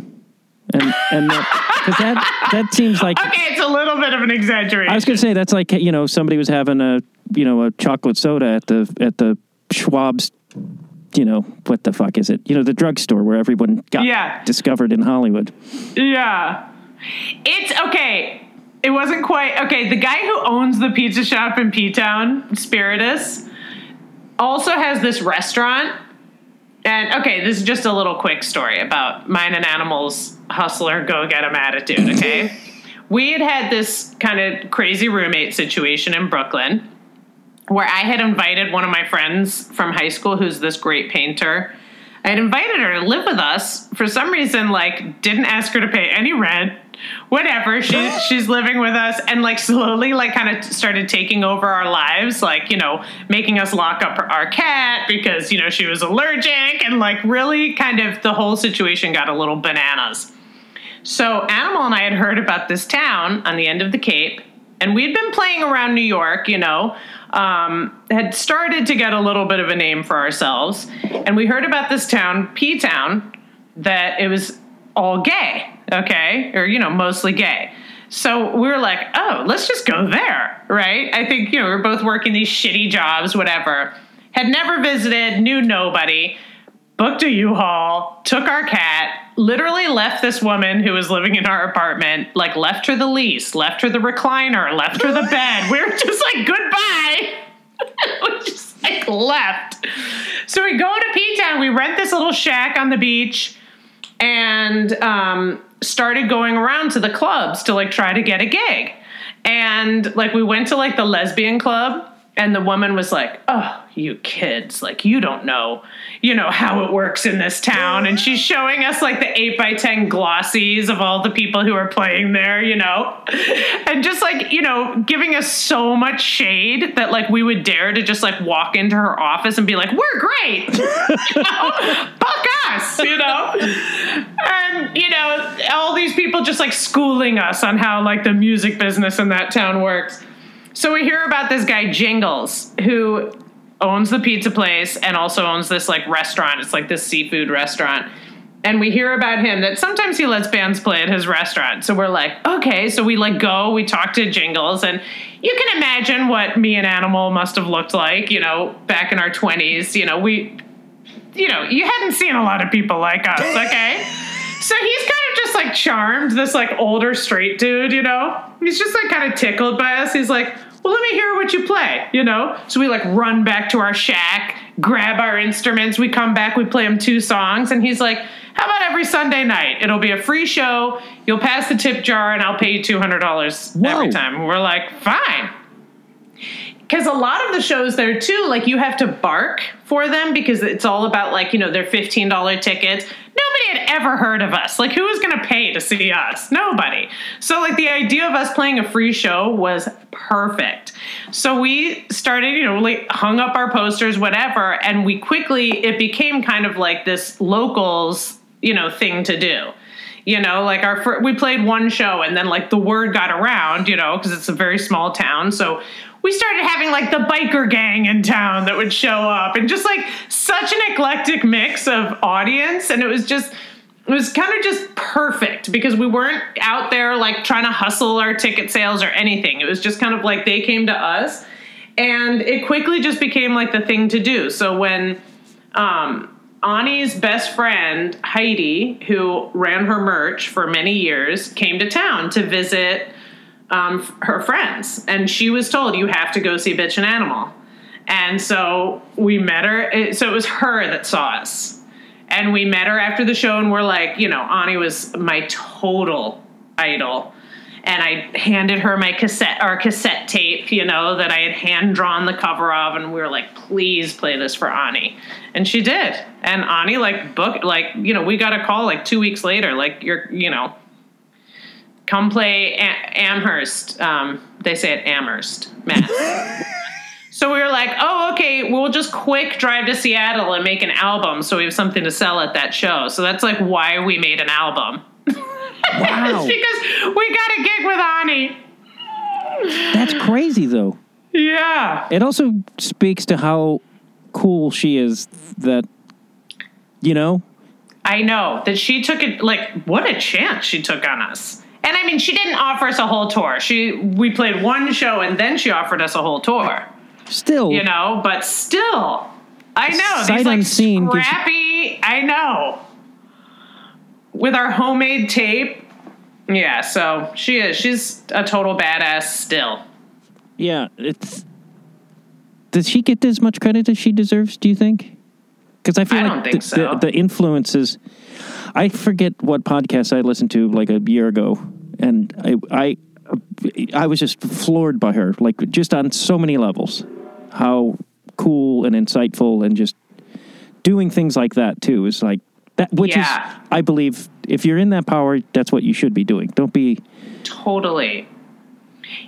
and and because that that seems like (laughs) Okay, it's a little bit of an exaggeration. I was going to say that's like you know somebody was having a you know a chocolate soda at the at the Schwab's you know what the fuck is it you know the drugstore where everyone got Yeah. discovered in Hollywood. yeah. It's okay. It wasn't quite okay. The guy who owns the pizza shop in P Town, Spiritus, also has this restaurant. And okay, this is just a little quick story about mine and animals hustler go get 'em attitude, okay? (laughs) we had had this kind of crazy roommate situation in Brooklyn where I had invited one of my friends from high school who's this great painter. I had invited her to live with us. For some reason, like, didn't ask her to pay any rent. Whatever. She she's living with us and like slowly like kind of started taking over our lives, like, you know, making us lock up our cat because, you know, she was allergic and like really kind of the whole situation got a little bananas. So Animal and I had heard about this town on the end of the Cape, and we'd been playing around New York, you know, um, had started to get a little bit of a name for ourselves, and we heard about this town, P Town, that it was all gay, okay, or you know, mostly gay. So we were like, oh, let's just go there, right? I think you know we we're both working these shitty jobs, whatever. Had never visited, knew nobody booked a U-Haul, took our cat, literally left this woman who was living in our apartment, like left her the lease, left her the recliner, left her the (laughs) bed. We were just like, goodbye. (laughs) we just like left. So we go to P-Town, we rent this little shack on the beach and um, started going around to the clubs to like try to get a gig. And like we went to like the lesbian club and the woman was like, "Oh, you kids, like you don't know, you know how it works in this town." And she's showing us like the 8 by 10 glossies of all the people who are playing there, you know. And just like, you know, giving us so much shade that like we would dare to just like walk into her office and be like, "We're great." You (laughs) know? Fuck us, you know. And you know, all these people just like schooling us on how like the music business in that town works. So we hear about this guy Jingles who owns the pizza place and also owns this like restaurant. It's like this seafood restaurant. And we hear about him that sometimes he lets bands play at his restaurant. So we're like, okay. So we like go, we talk to Jingles, and you can imagine what me and Animal must have looked like, you know, back in our 20s. You know, we, you know, you hadn't seen a lot of people like us, okay? (laughs) So he's kind of just like charmed, this like older straight dude, you know? He's just like kind of tickled by us. He's like, well, let me hear what you play, you know? So we like run back to our shack, grab our instruments, we come back, we play him two songs, and he's like, how about every Sunday night? It'll be a free show. You'll pass the tip jar, and I'll pay you $200 Whoa. every time. And we're like, fine because a lot of the shows there too like you have to bark for them because it's all about like you know their $15 tickets. Nobody had ever heard of us. Like who was going to pay to see us? Nobody. So like the idea of us playing a free show was perfect. So we started you know like hung up our posters whatever and we quickly it became kind of like this locals you know thing to do. You know like our we played one show and then like the word got around you know because it's a very small town. So we started having like the biker gang in town that would show up and just like such an eclectic mix of audience. And it was just it was kind of just perfect because we weren't out there like trying to hustle our ticket sales or anything. It was just kind of like they came to us. And it quickly just became like the thing to do. So when um Ani's best friend, Heidi, who ran her merch for many years, came to town to visit um, her friends. And she was told, You have to go see Bitch and Animal. And so we met her. So it was her that saw us. And we met her after the show, and we're like, You know, Ani was my total idol. And I handed her my cassette, our cassette tape, you know, that I had hand drawn the cover of, and we were like, "Please play this for Ani," and she did. And Ani like book, like you know, we got a call like two weeks later, like you're, you know, come play A- Amherst. Um, they say it Amherst, Mass. (laughs) so we were like, oh, okay, we'll just quick drive to Seattle and make an album so we have something to sell at that show. So that's like why we made an album. Wow. (laughs) it's because we got a gig with Ani. That's crazy, though. Yeah. It also speaks to how cool she is that, you know, I know that she took it like what a chance she took on us. And I mean, she didn't offer us a whole tour. She we played one show and then she offered us a whole tour. still. you know, but still, I know Sight these like unseen you- I know with our homemade tape. Yeah, so she is. She's a total badass still. Yeah, it's. Does she get as much credit as she deserves? Do you think? Because I feel I like don't think the, so. the, the influences. I forget what podcast I listened to like a year ago, and I I I was just floored by her, like just on so many levels, how cool and insightful, and just doing things like that too is like that. Which Yeah. is, I believe, if you're in that power, that's what you should be doing. Don't be. Totally.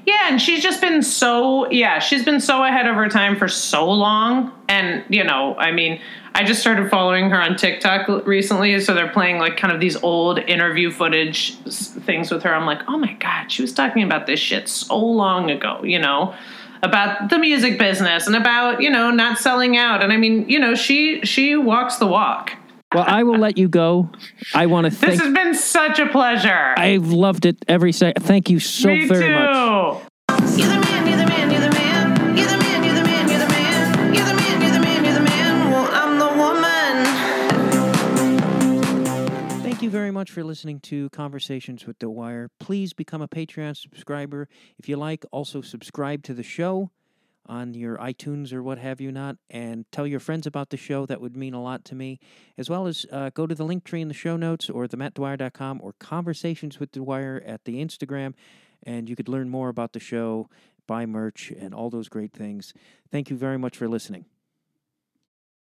Yeah, and she's just been so yeah, she's been so ahead of her time for so long. And you know, I mean, I just started following her on TikTok recently, so they're playing like kind of these old interview footage things with her. I'm like, oh my god, she was talking about this shit so long ago, you know, about the music business and about you know not selling out. And I mean, you know, she she walks the walk. Well, I will let you go. I want to thank. This has been such a pleasure. I've loved it every second. Thank you so Me very too. much. Very much for listening to Conversations with The Wire. Please become a Patreon subscriber if you like. Also, subscribe to the show on your iTunes or what have you not, and tell your friends about the show. That would mean a lot to me. As well as uh, go to the link tree in the show notes or the mattdwyer.com or Conversations with The Wire at the Instagram and you could learn more about the show, buy merch, and all those great things. Thank you very much for listening.